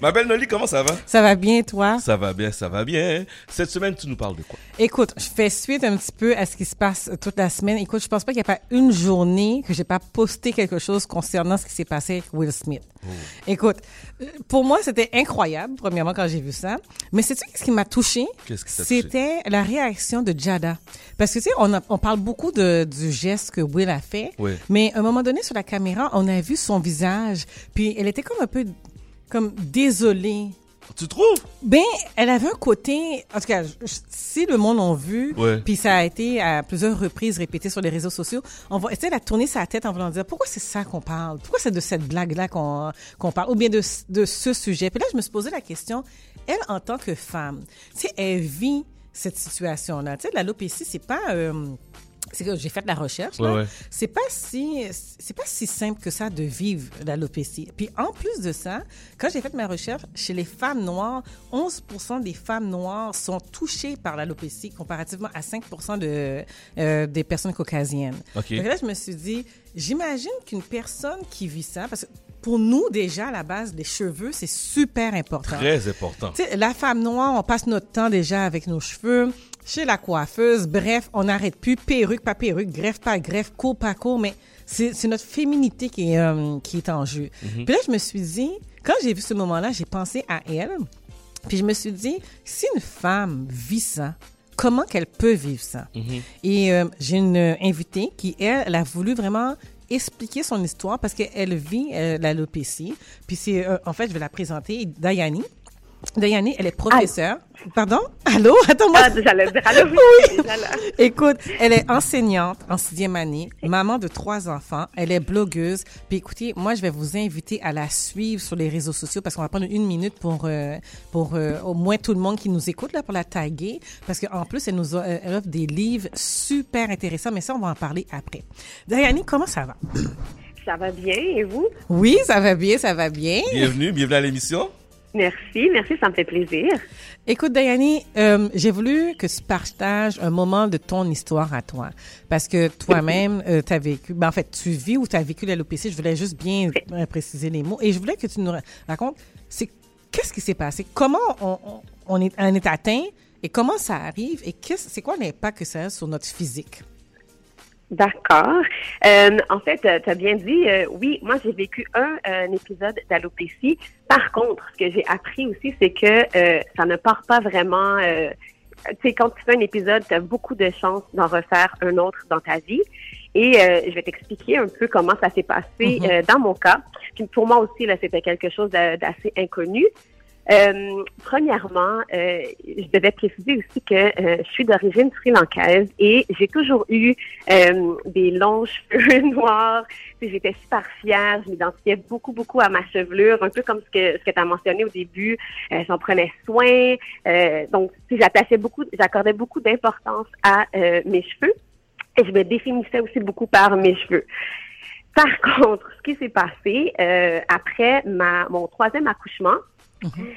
Ma belle Noli, comment ça va? Ça va bien, toi? Ça va bien, ça va bien. Cette semaine, tu nous parles de quoi? Écoute, je fais suite un petit peu à ce qui se passe toute la semaine. Écoute, je pense pas qu'il n'y a pas une journée que j'ai pas posté quelque chose concernant ce qui s'est passé avec Will Smith. Oh. Écoute, pour moi, c'était incroyable, premièrement, quand j'ai vu ça. Mais c'est ce qui m'a touché? Qu'est-ce qui t'a touché? C'était la réaction de Jada. Parce que, tu sais, on, a- on parle beaucoup de, du geste que Will a fait. Oui. Mais à un moment donné, sur la caméra, on a vu son visage. Puis elle était comme un peu, comme désolée. Tu trouves? Ben, elle avait un côté, en tout cas, si le monde l'a vu, puis ça a été à plusieurs reprises répété sur les réseaux sociaux, on va essayer de tourner sa tête en voulant dire pourquoi c'est ça qu'on parle, pourquoi c'est de cette blague-là qu'on qu'on parle, ou bien de, de ce sujet? Puis là, je me suis posé la question, elle en tant que femme, tu sais, elle vit cette situation-là. Tu sais, l'alopécie, c'est pas euh, c'est que j'ai fait de la recherche. Ouais, ouais. C'est pas si c'est pas si simple que ça de vivre l'alopécie. Puis en plus de ça, quand j'ai fait ma recherche, chez les femmes noires, 11% des femmes noires sont touchées par l'alopécie comparativement à 5% de euh, des personnes caucasiennes. OK. Donc là, je me suis dit, j'imagine qu'une personne qui vit ça, parce que pour nous déjà à la base, les cheveux c'est super important. Très important. Tu sais, la femme noire, on passe notre temps déjà avec nos cheveux, chez la coiffeuse, bref, on n'arrête plus, perruque, pas perruque, greffe, pas greffe, court, pas court, mais c'est notre féminité qui est, euh, qui est en jeu. Puis là, je me suis dit, quand j'ai vu ce moment-là, j'ai pensé à elle, puis je me suis dit, si une femme vit ça, comment qu'elle peut vivre ça? Et euh, j'ai une euh, invitée qui, elle, elle a voulu vraiment expliquer son histoire parce qu'elle vit euh, l'alopécie. Puis c'est, euh, en fait, je vais la présenter, Dayani. Dayani, elle est professeure. Pardon? Allô? Attends-moi. Ah, j'allais dire, allô, oui, déjà là. Écoute, elle est enseignante en sixième année, maman de trois enfants, elle est blogueuse. Puis écoutez, moi, je vais vous inviter à la suivre sur les réseaux sociaux parce qu'on va prendre une minute pour euh, pour euh, au moins tout le monde qui nous écoute là pour la taguer parce qu'en plus elle nous a- euh, elle offre des livres super intéressants. Mais ça, on va en parler après. Dayani, comment ça va? Ça va bien, et vous? Oui, ça va bien, ça va bien. Bienvenue, bienvenue à l'émission. Merci, merci, ça me fait plaisir. Écoute, Dayani, euh, j'ai voulu que tu partages un moment de ton histoire à toi. Parce que toi-même, euh, tu as vécu, ben, en fait, tu vis ou tu as vécu l'alopécie. Je voulais juste bien euh, préciser les mots. Et je voulais que tu nous ra- racontes, c'est qu'est-ce qui s'est passé? Comment on, on, on est, on est atteint? Et comment ça arrive? Et qu'est-ce- c'est quoi l'impact que ça a sur notre physique? D'accord. Euh, en fait, tu as bien dit, euh, oui, moi j'ai vécu un, un épisode d'alopécie. Par contre, ce que j'ai appris aussi, c'est que euh, ça ne part pas vraiment... Euh, tu sais, quand tu fais un épisode, tu as beaucoup de chances d'en refaire un autre dans ta vie. Et euh, je vais t'expliquer un peu comment ça s'est passé Mhm. euh, dans mon cas. Puis pour moi aussi, là, c'était quelque chose d'a- d'assez inconnu. Euh, premièrement, euh, je devais préciser aussi que euh, je suis d'origine sri-lankaise et j'ai toujours eu euh, des longs cheveux noirs. J'étais super fière, je m'identifiais beaucoup, beaucoup à ma chevelure, un peu comme ce que ce que tu as mentionné au début. Euh, J'en prenais soin. Donc, j'attachais beaucoup, j'accordais beaucoup d'importance à mes cheveux et je me définissais aussi beaucoup par mes cheveux. Par contre, ce qui s'est passé après ma, mon troisième accouchement,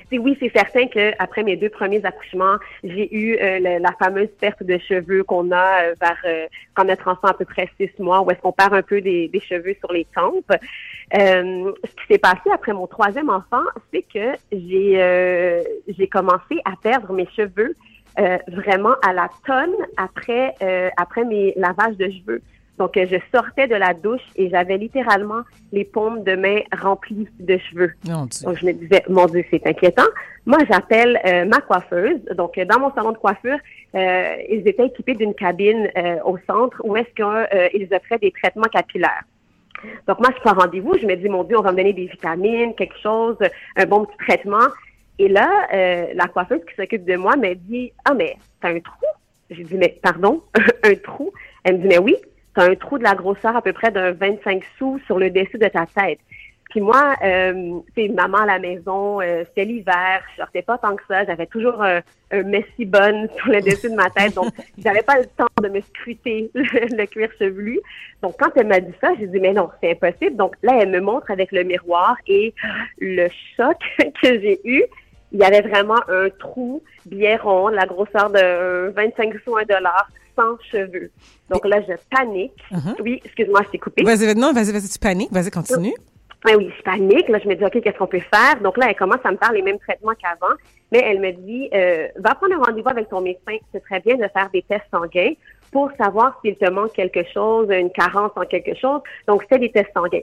c'est oui, c'est certain que après mes deux premiers accouchements, j'ai eu euh, le- la fameuse perte de cheveux qu'on a euh, vers euh, quand notre enfant a à peu près six mois, où est-ce qu'on perd un peu des, des cheveux sur les tempes. Euh, ce qui s'est passé après mon troisième enfant, c'est que j'ai euh, j'ai commencé à perdre mes cheveux euh, vraiment à la tonne après après mes lavages de cheveux. Donc, euh, je sortais de la douche et j'avais littéralement les paumes de main remplies de cheveux. Mon Dieu. Donc, je me disais, mon Dieu, c'est inquiétant. Moi, j'appelle euh, ma coiffeuse. Donc, euh, dans mon salon de coiffure, euh, ils étaient équipés d'une cabine euh, au centre où est-ce qu'ils offraient des traitements capillaires. Donc, moi, je prends rendez-vous. Je me dis, mon Dieu, on va me donner des vitamines, quelque chose, un bon petit traitement. Et là, euh, la coiffeuse qui s'occupe de moi me dit, ah, mais t'as un trou? J'ai dit, mais pardon, un trou? Elle me dit, mais oui, t'as un trou de la grosseur à peu près d'un 25 sous sur le dessus de ta tête. Puis moi, euh, c'est maman à la maison, euh, c'était l'hiver, je sortais pas tant que ça, j'avais toujours un, un messi bonne sur le dessus de ma tête, donc j'avais pas le temps de me scruter le, le cuir chevelu. Donc quand elle m'a dit ça, j'ai dit mais non, c'est impossible. Donc là, elle me montre avec le miroir et le choc que j'ai eu, il y avait vraiment un trou bien rond, la grosseur de 25 sous un dollar, sans cheveux. Donc là, je panique. Mhm. Oui, excuse-moi, je t'ai coupé. Vas-y, non, vas-y, vas-y, tu paniques. Vas-y, continue. Ben oui, je panique. Là, je me dis, OK, qu'est-ce qu'on peut faire? Donc là, elle commence à me faire les mêmes traitements qu'avant, mais elle me dit, euh, va prendre un rendez-vous avec ton médecin. Ce serait bien de faire des tests sanguins pour savoir s'il te manque quelque chose, une carence en quelque chose. Donc, c'est des tests sanguins.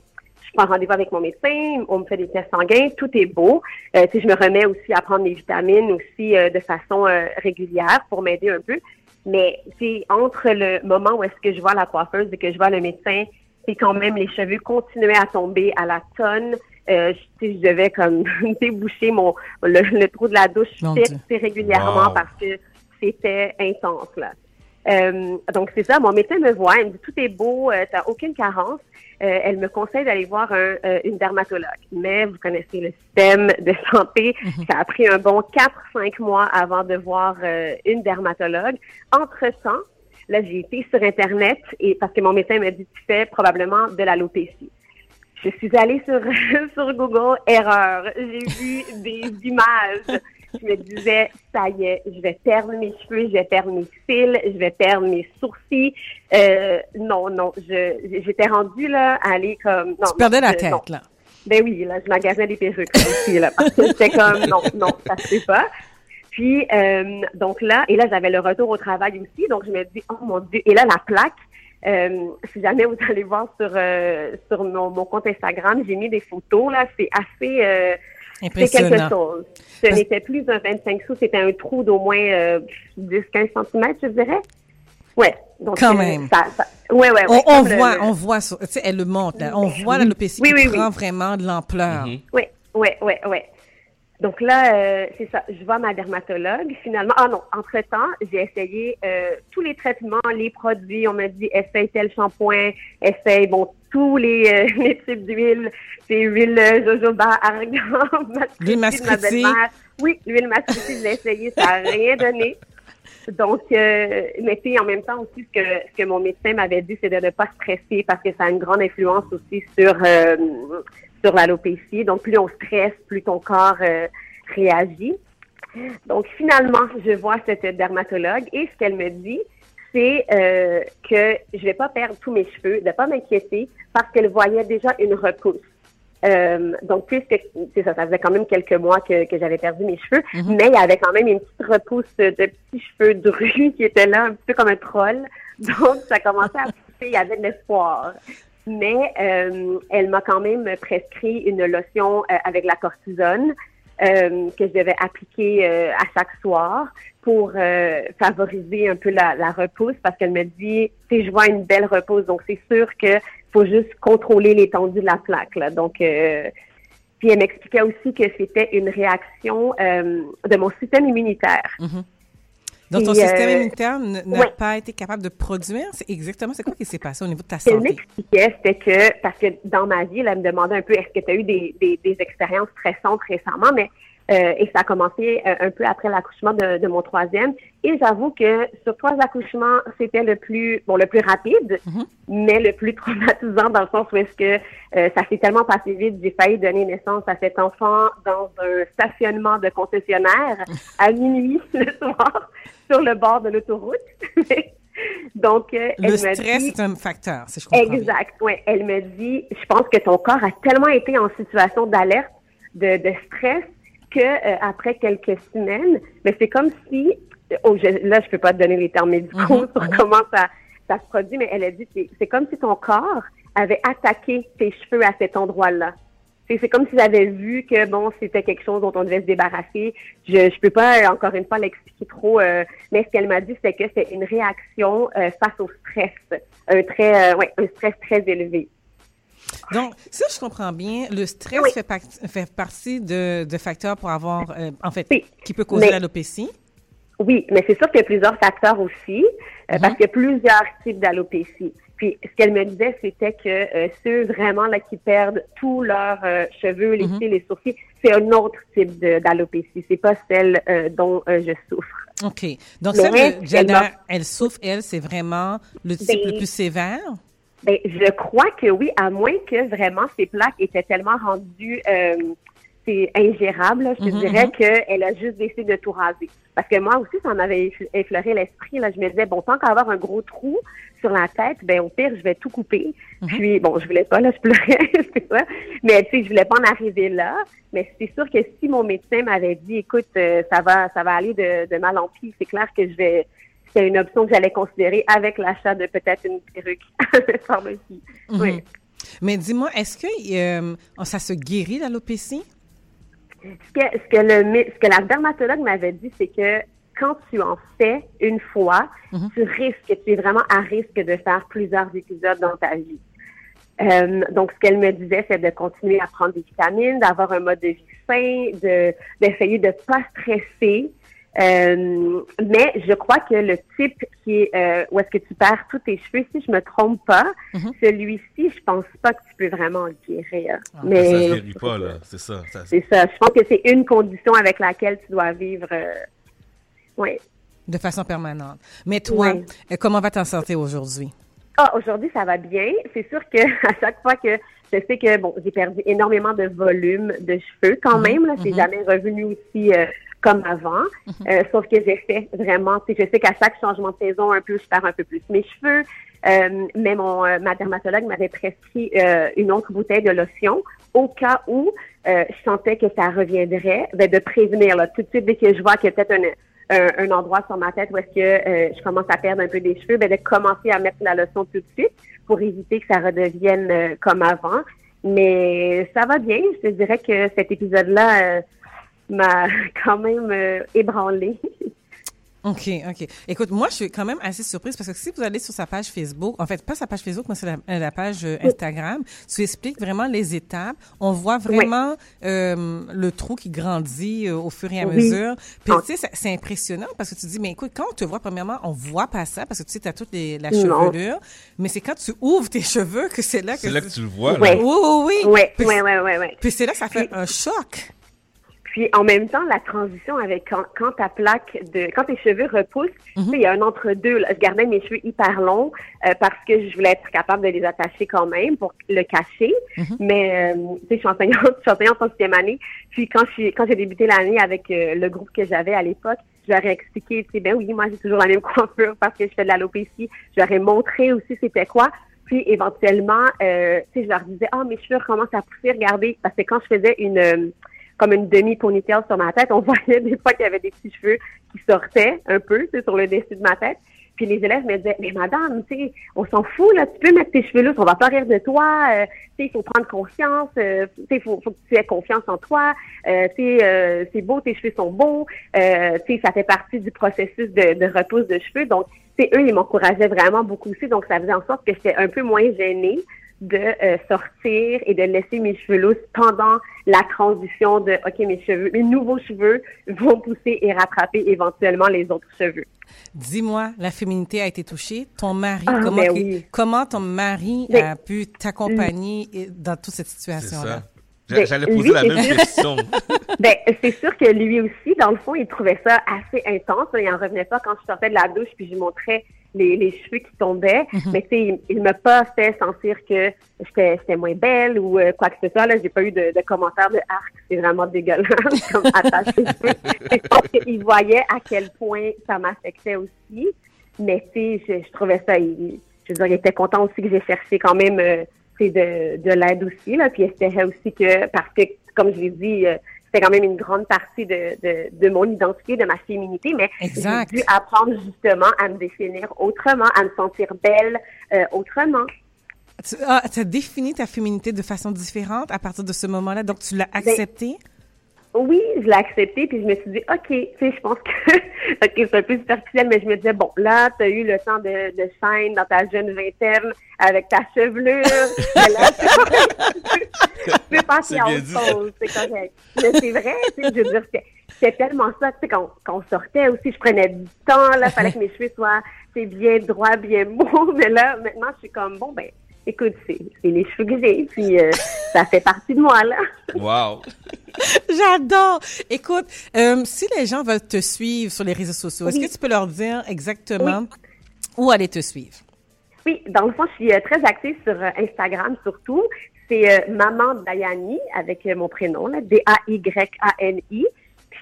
Je prends rendez-vous avec mon médecin, on me fait des tests sanguins, tout est beau. Euh, je me remets aussi à prendre des vitamines aussi euh, de façon euh, régulière pour m'aider un peu. Mais c'est entre le moment où est-ce que je vois la coiffeuse et que je vois le médecin, c'est quand même les cheveux continuaient à tomber à la tonne. Euh, je, je devais comme déboucher mon le, trou de la douche assez régulièrement Wow. parce que c'était intense là. Euh, donc c'est ça, mon médecin me voit, elle me dit tout est beau, euh, t'as aucune carence. Euh, elle me conseille d'aller voir un, euh, une dermatologue. Mais vous connaissez le système de santé, ça a pris un bon 4-5 mois avant de voir une dermatologue. Entre-temps, là j'ai été sur Internet et parce que mon médecin m'a dit tu fais probablement de l'alopécie. Je suis allée sur, sur Google, erreur. J'ai vu des images. Je me disais, ça y est, je vais perdre mes cheveux, je vais perdre mes cils, je vais perdre mes sourcils. Euh, non, non, je j'étais rendue là à aller comme. Non, Tu perdais la je- tête, non. là. Ben oui, là, je magasinais des perruques aussi, là, parce que j'étais comme, non, non, ça se fait pas. Puis, euh, donc là, et là, j'avais le retour au travail aussi, donc je me dis, oh mon Dieu, et là, la plaque, euh, si jamais vous allez voir sur euh, sur mon, mon compte Instagram, j'ai mis des photos, là, c'est assez, euh, c'est quelque chose. Ce Parce- n'était plus un 25 sous, c'était un trou d'au moins euh, 10-15 cm, je dirais. Ouais. Donc, Quand euh, même. Ça, ça- ouais, ouais, ouais. On, on voit, le- on voit, tu sais, elle le montre, là. On voit l'alopécie Oui, qui oui, oui. prend vraiment de l'ampleur. Mhm. Oui, oui, oui, oui. Donc là, euh, c'est ça. Je vois ma dermatologue. Finalement, ah non, entre-temps, j'ai essayé euh, tous les traitements, les produits. On m'a dit, essaye tel shampoing, essaye, bon, tous les, euh, les types d'huile. C'est huile euh, jojoba, argan, L'huile mascriti de ma mascriti. belle-mère. Oui, l'huile mascriti, je l'ai essayé, ça n'a rien donné. Donc, euh, mais tu sais, en même temps aussi, ce que, ce que mon médecin m'avait dit, c'est de ne pas stresser parce que ça a une grande influence aussi sur euh, sur l'alopécie. Donc, plus on stresse, plus ton corps euh, réagit. Donc, finalement, je vois cette dermatologue et ce qu'elle me dit, c'est euh, que je vais pas perdre tous mes cheveux, de pas m'inquiéter parce qu'elle voyait déjà une repousse. Euh, donc, puisque c'est ça, ça faisait quand même quelques mois que, que j'avais perdu mes cheveux, mais il y avait quand même une petite repousse de petits cheveux drus qui étaient là, un petit peu comme un troll. Donc, ça commençait à pousser, il y avait de l'espoir. Mais euh, elle m'a quand même prescrit une lotion euh, avec la cortisone euh, que je devais appliquer euh, à chaque soir pour euh, favoriser un peu la, la repousse parce qu'elle me dit, tu je vois une belle repousse, donc c'est sûr que faut juste contrôler l'étendue de la plaque. Là. Donc, euh, puis elle m'expliquait aussi que c'était une réaction de mon système immunitaire. Donc, ton système euh, immunitaire n'a ouais. pas été capable de produire. C'est exactement, c'est quoi qui s'est passé au niveau de ta Ce qu'elle santé? m'expliquait, c'était que, parce que dans ma vie, elle elle me demandait un peu, est-ce que tu as eu des, des, des expériences stressantes récemment, mais euh, et ça a commencé euh, un peu après l'accouchement de, de mon troisième. Et j'avoue que sur trois accouchements, c'était le plus, bon, le plus rapide, mais le plus traumatisant dans le sens où est-ce que euh, ça s'est tellement passé vite, j'ai failli donner naissance à cet enfant dans un stationnement de concessionnaire à minuit le soir sur le bord de l'autoroute. Donc, euh, elle Le stress dit- est un facteur, si je comprends. Exact, oui. Elle me dit, je pense que ton corps a tellement été en situation d'alerte, de, de stress, que euh, après quelques semaines, mais c'est comme si, oh, je- là, je peux pas te donner les termes médicaux Mhm, sur mhm. comment ça, ça se produit, mais elle a dit, c'est c'est comme si ton corps avait attaqué tes cheveux à cet endroit-là. C'est c'est comme si j'avais vu que bon, c'était quelque chose dont on devait se débarrasser. Je je peux pas euh, encore une fois l'expliquer trop, euh, mais ce qu'elle m'a dit, c'est que c'est une réaction euh, face au stress, un très, euh, ouais, un stress très élevé. Donc, si je comprends bien, le stress Oui. fait, partie de, de facteurs pour avoir, euh, en fait, Oui. qui peut causer l'alopécie. Oui, mais c'est sûr qu'il y a plusieurs facteurs aussi, euh, parce qu'il y a plusieurs types d'alopécie. Puis, ce qu'elle me disait, c'était que euh, ceux vraiment là qui perdent tous leurs euh, cheveux, les cils, les sourcils, c'est un autre type d'alopécie. C'est pas celle dont je souffre. OK. Donc, celle de tellement- elle souffre, elle, c'est vraiment le type Ben, le plus sévère? Ben, je crois que oui, à moins que vraiment ces plaques étaient tellement rendues, euh, c'est ingérable. là. Je te Mhm, dirais mhm. qu'elle a juste décidé de tout raser. Parce que moi aussi, ça m'avait effle- effleuré l'esprit. Là, je me disais, bon, tant qu'à avoir un gros trou sur la tête, ben au pire, je vais tout couper. Mhm. Puis, bon, je voulais pas, là, je pleurais, c'est ça. Mais tu sais, je voulais pas en arriver là. Mais c'est sûr que si mon médecin m'avait dit, écoute, euh, ça va, ça va aller de, de mal en pis, c'est clair que je vais. C'était une option que j'allais considérer avec l'achat de peut-être une perruque pharmacie. Oui. Mhm. Mais dis-moi, est-ce que euh, ça se guérit l'alopécie? Ce que, ce que le mé- ce que la dermatologue m'avait dit, c'est que quand tu en fais une fois, Mhm. tu risques, tu es vraiment à risque de faire plusieurs épisodes dans ta vie. Euh, donc, ce qu'elle me disait, c'est de continuer à prendre des vitamines, d'avoir un mode de vie sain, de d'essayer de pas stresser. Euh, mais je crois que le type qui est euh, où est-ce que tu perds tous tes cheveux, si je me trompe pas, Mhm. celui-ci, je pense pas que tu peux vraiment le guérir. Ah, mais Ça se guérit pas, là. C'est ça. ça c'est ça. Je pense que c'est une condition avec laquelle tu dois vivre. euh, oui. De façon permanente. Mais toi, Ouais. euh, comment va ta santé aujourd'hui? Ah, aujourd'hui, ça va bien. C'est sûr que à chaque fois que je sais que bon, j'ai perdu énormément de volume de cheveux quand Mhm, même. Là, c'est mhm. jamais revenu aussi comme avant. Euh, sauf que j'ai fait vraiment. tu Je sais qu'à chaque changement de saison, un peu, je perds un peu plus mes cheveux. Euh, mais mon euh, ma dermatologue m'avait prescrit euh, une autre bouteille de lotion au cas où euh, je sentais que ça reviendrait, ben, de prévenir là, tout de suite dès que je vois qu'il y a peut-être un, un, un endroit sur ma tête où est-ce que euh, je commence à perdre un peu des cheveux, ben, de commencer à mettre la lotion tout de suite pour éviter que ça redevienne euh, comme avant. Mais ça va bien. Je te dirais que cet épisode-là euh, m'a quand même euh, ébranlée. OK, OK. Écoute, moi, je suis quand même assez surprise parce que si vous allez sur sa page Facebook, en fait, pas sa page Facebook, mais sur la, euh, la page euh, Instagram, tu expliques vraiment les étapes. On voit vraiment euh, le trou qui grandit euh, au fur et à Oui. mesure. Puis, Ah. tu sais, c'est- c'est impressionnant parce que tu dis, mais écoute, quand on te voit, premièrement, on voit pas ça parce que tu sais, tu as toute les, la Non. chevelure. Mais c'est quand tu ouvres tes cheveux que c'est là que... C'est là que tu le vois, là. Oui, oui, oui. Oui, Puis, oui, oui, oui, oui. puis c'est là que ça fait un choc. Puis en même temps, la transition avec quand, quand ta plaque de quand tes cheveux repoussent, sais, il y a un entre-deux. là. Je gardais mes cheveux hyper longs euh, parce que je voulais être capable de les attacher quand même pour le cacher. Mais euh, tu sais, je suis enseignante, je suis enseignante en sixième année. Puis quand je suis- quand j'ai débuté l'année avec euh, le groupe que j'avais à l'époque, je leur ai expliqué, tu sais, ben oui, moi j'ai toujours la même coiffure parce que je fais de l'alopécie. Je leur ai montré aussi c'était quoi. Puis éventuellement, euh, tu sais, je leur disais, ah, mes cheveux commencent à pousser, regardez, parce que quand je faisais une euh, comme une demi ponytail sur ma tête, on voyait des fois qu'il y avait des petits cheveux qui sortaient un peu, sur le dessus de ma tête. Puis les élèves me disaient, mais madame, tu sais, on s'en fout, là, tu peux mettre tes cheveux là, on va pas rire de toi, euh, tu sais, il faut prendre conscience, euh, tu sais, faut, faut que tu aies confiance en toi, euh, tu sais, euh, c'est beau, tes cheveux sont beaux, euh, tu sais, ça fait partie du processus de, de repousse de cheveux. Donc, tu sais, eux, ils m'encourageaient vraiment beaucoup aussi, donc ça faisait en sorte que j'étais un peu moins gênée de euh, sortir et de laisser mes cheveux lousses pendant la transition de OK mes cheveux mes nouveaux cheveux vont pousser et rattraper éventuellement les autres cheveux. Dis-moi, la féminité a été touchée. Ton mari, Ah, comment, ben oui. comment ton mari Ben, a pu t'accompagner dans toute cette situation-là? Ben, J'a- J'allais poser lui, la c'est même sûr. question. Ben, c'est sûr que lui aussi, dans le fond, il trouvait ça assez intense. Il en revenait pas quand je sortais de la douche puis je lui montrais les, les cheveux qui tombaient. Mais tu sais, il, il m'a pas fait sentir que j'étais moins belle ou euh, quoi que ce soit. Là, j'ai pas eu de, de commentaires de arc. C'est vraiment dégueulasse comme attache cheveux. Je pense qu'il voyait à quel point ça m'affectait aussi. Mais tu sais, je, je trouvais ça. Il, je veux dire, il était content aussi que j'ai cherché quand même euh, tu sais, de, de l'aide aussi. Là, puis il espérait aussi que, parce que, comme je l'ai dit, euh, c'était quand même une grande partie de, de, de mon identité, de ma féminité, mais j'ai dû apprendre justement à me définir autrement, à me sentir belle euh, autrement. Tu as, tu as défini ta féminité de façon différente à partir de ce moment-là, donc tu l'as Ben, accepté? Oui, je l'ai accepté, puis je me suis dit, OK, tu sais, je pense que, OK, c'est un peu superficiel, mais je me disais, bon, là, tu as eu le temps de, de shine dans ta jeune vingtaine avec ta chevelure. Mais là, tu peux passer à autre chose, c'est correct. Mais c'est vrai, tu sais, je veux dire, c'est- c'est tellement ça, tu sais, quand, quand on sortait aussi, je prenais du temps, là, fallait que mes cheveux soient, c'est bien droits, bien beaux, mais là, maintenant, je suis comme, bon, ben, écoute, c'est c'est les cheveux que j'ai, puis euh, ça fait partie de moi, là. Wow. J'adore! Écoute, euh, si les gens veulent te suivre sur les réseaux sociaux, est-ce que tu peux leur dire exactement où aller te suivre? Oui, dans le fond, je suis euh, très active sur euh, Instagram surtout. c'est euh, Maman Dayani avec mon prénom, D-A-Y-A-N-I.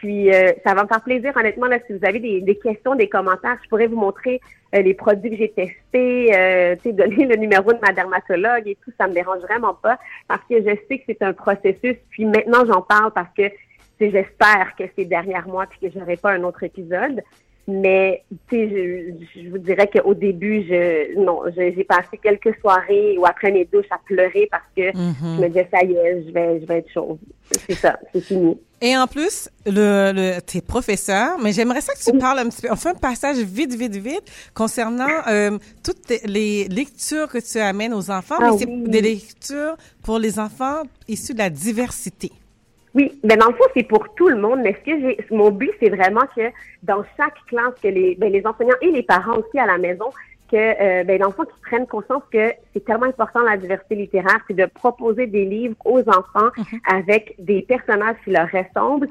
Puis euh, ça va me faire plaisir, honnêtement, là, si vous avez des, des questions, des commentaires, je pourrais vous montrer euh, les produits que j'ai testés, euh, tu sais, donner le numéro de ma dermatologue et tout, ça me dérange vraiment pas parce que je sais que c'est un processus. Puis maintenant, j'en parle parce que j'espère que c'est derrière moi puis que j'aurai pas un autre épisode. Mais tu sais, je, je vous dirais qu'au début, je non, j'ai passé quelques soirées ou après mes douches à pleurer parce que je me disais ça y est, je vais, je vais être chauve. C'est ça, c'est fini. Et en plus, le, le, t'es professeur, mais j'aimerais ça que tu parles un petit peu. On fait un passage vite, vite, vite concernant euh, toutes tes- les lectures que tu amènes aux enfants, Ah mais c'est oui. des lectures pour les enfants issus de la diversité. Oui, mais dans le fond, c'est pour tout le monde. Mais ce que j'ai, mon but, c'est vraiment que dans chaque classe, que les, ben, les enseignants et les parents aussi à la maison, que euh, ben, dans le fond, qu'ils prennent conscience que c'est tellement important la diversité littéraire, c'est de proposer des livres aux enfants avec des personnages qui leur ressemblent.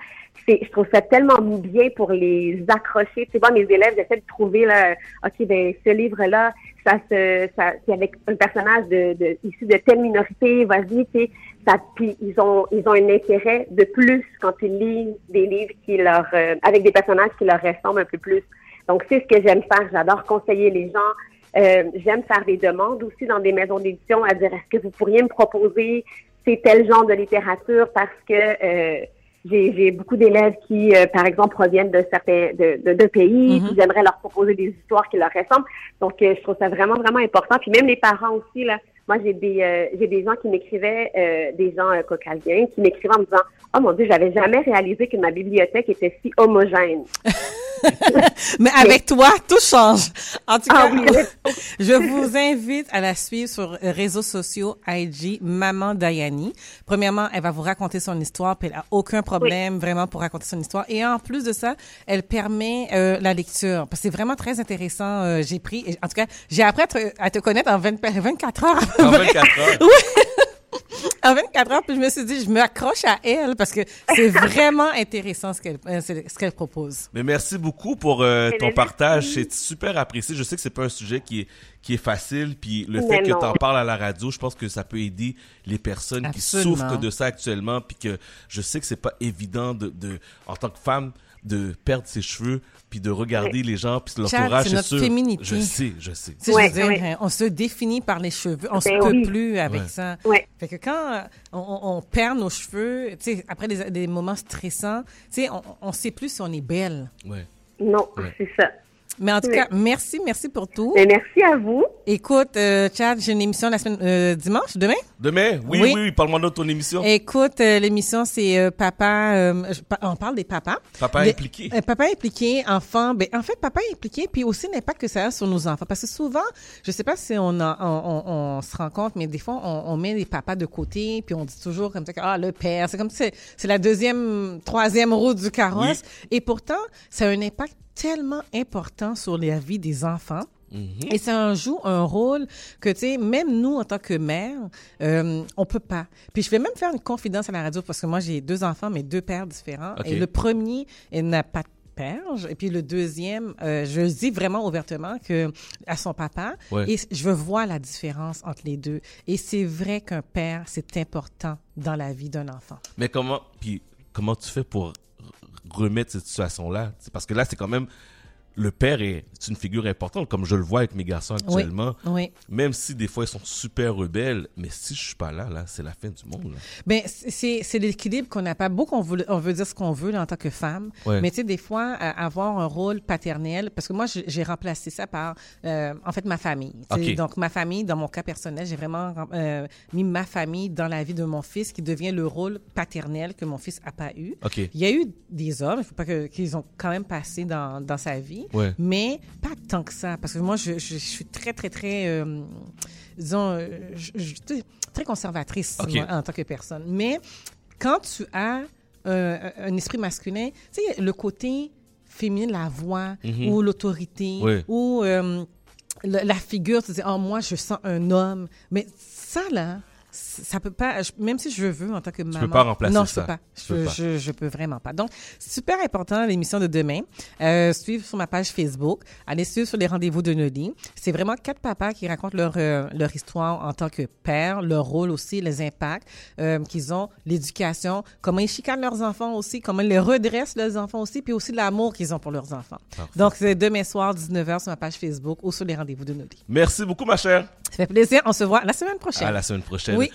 C'est, je trouve ça tellement bien pour les accrocher. Tu moi, mes élèves, j'essaie de trouver là, ok, ben ce livre-là, ça se, ça, c'est avec un personnage de, de issu de telle minorité. Vas-y, tu sais, ça, puis ils ont, ils ont un intérêt de plus quand ils lisent des livres qui leur, euh, avec des personnages qui leur ressemblent un peu plus. Donc c'est ce que j'aime faire. J'adore conseiller les gens. Euh, j'aime faire des demandes aussi dans des maisons d'édition à dire est-ce que vous pourriez me proposer c'est tel genre de littérature? Parce que euh, j'ai beaucoup d'élèves qui, euh, par exemple, proviennent de certains de, de, de pays. puis J'aimerais leur proposer des histoires qui leur ressemblent. Donc, euh, je trouve ça vraiment, vraiment important. Puis même les parents aussi, là, moi, j'ai des euh, j'ai des gens qui m'écrivaient, euh, des gens caucasiens, qui m'écrivaient en me disant Oh mon Dieu, j'avais jamais réalisé que ma bibliothèque était si homogène. Mais avec toi, tout change. En tout cas, Ah oui. je vous invite à la suivre sur les réseaux sociaux IG Maman Dayani. Premièrement, elle va vous raconter son histoire, puis elle a aucun problème vraiment pour raconter son histoire. Et en plus de ça, elle permet euh, la lecture. Parce que c'est vraiment très intéressant. Euh, j'ai pris, en tout cas, j'ai appris à te, à te connaître en 20 24 heures. En 24 heures. en 24 heures, puis je me suis dit, je me accroche à elle parce que c'est vraiment intéressant ce qu'elle euh, ce qu'elle propose. Mais merci beaucoup pour euh, ton partage. C'est super apprécié. Je sais que c'est pas un sujet qui est, qui est facile. Puis le Mais fait que tu en parles à la radio, je pense que ça peut aider les personnes Absolument. qui souffrent de ça actuellement. Puis que je sais que c'est pas évident de, de, en tant que femme, de perdre ses cheveux, puis de regarder les gens, puis l'entourage, c'est c'est notre sûr. féminité. Je sais, je sais. Ouais, je veux dire, hein, on se définit par les cheveux. On se Ben peut oui. plus avec ça. Fait que quand euh, on, perd nos cheveux, tu sais, après des, des moments stressants, tu sais, on, on sait plus si on est belle. Non, c'est ça. Mais en tout Oui. cas, merci, merci pour tout. Mais merci à vous. Écoute, euh, Chad, j'ai une émission la semaine euh, dimanche, demain? Demain? Oui, Oui. oui, oui. Parle-moi de ton émission. Écoute, euh, l'émission c'est euh, papa. euh, on parle des papas. Papa impliqué. papa impliqué, enfant. Ben, en fait, papa impliqué, puis aussi l'impact que ça a sur nos enfants. Parce que souvent, je sais pas si on, a- on, on- on se rend compte, mais des fois, on, on met les papas de côté, puis on dit toujours comme ça ah le père, c'est comme si c'est c'est la deuxième, troisième roue du carrosse. Et pourtant, ça a un impact tellement important sur la vie des enfants. Mhm. Et ça en joue un rôle que, tu sais, même nous, en tant que mère, euh, on peut pas. Puis je vais même faire une confidence à la radio parce que moi, j'ai deux enfants, mais deux pères différents. Et le premier, il n'a pas de père. Et puis le deuxième, euh, je dis vraiment ouvertement que à son papa. Ouais. Et je vois la différence entre les deux. Et c'est vrai qu'un père, c'est important dans la vie d'un enfant. Mais comment, puis comment tu fais pour remettre cette situation-là? Parce que là, c'est quand même, le père est, une figure importante, comme je le vois avec mes garçons actuellement. Oui. Même si des fois ils sont super rebelles, mais si je suis pas là, là, c'est la fin du monde. là. Ben c'est c'est l'équilibre qu'on n'a pas. Beaucoup on veut on veut dire ce qu'on veut là, en tant que femme, Ouais. mais tu sais des fois euh, avoir un rôle paternel parce que moi j'ai remplacé ça par euh, en fait ma famille. Tu sais, Ok. Donc ma famille dans mon cas personnel, j'ai vraiment euh, mis ma famille dans la vie de mon fils qui devient le rôle paternel que mon fils a pas eu. OK. Il y a eu des hommes, il faut pas que qu'ils ont quand même passé dans dans sa vie, Ouais. mais pas tant que ça parce que moi je, je, je suis très très très euh, disons euh, je, très conservatrice moi, en tant que personne. Mais quand tu as euh, un esprit masculin, tu sais le côté féminin, la voix Mhm. ou l'autorité ou euh, la figure, tu dis oh moi je sens un homme, mais ça là ça peut pas, même si je veux en tant que maman. Tu peux pas remplacer non, ça. je peux pas. Je, peux pas. je, je peux vraiment pas. Donc, super important l'émission de demain. Euh, suivre sur ma page Facebook. Allez suivre sur les rendez-vous de Noli. C'est vraiment quatre papas qui racontent leur, euh, leur histoire en tant que père, leur rôle aussi, les impacts euh, qu'ils ont, l'éducation, comment ils chicanent leurs enfants aussi, comment ils les redressent leurs enfants aussi, puis aussi l'amour qu'ils ont pour leurs enfants. Parfait. Donc, c'est demain soir, 19h sur ma page Facebook ou sur les rendez-vous de Noli. Merci beaucoup, ma chère. Ça fait plaisir. On se voit la semaine prochaine. À la semaine prochaine. Oui.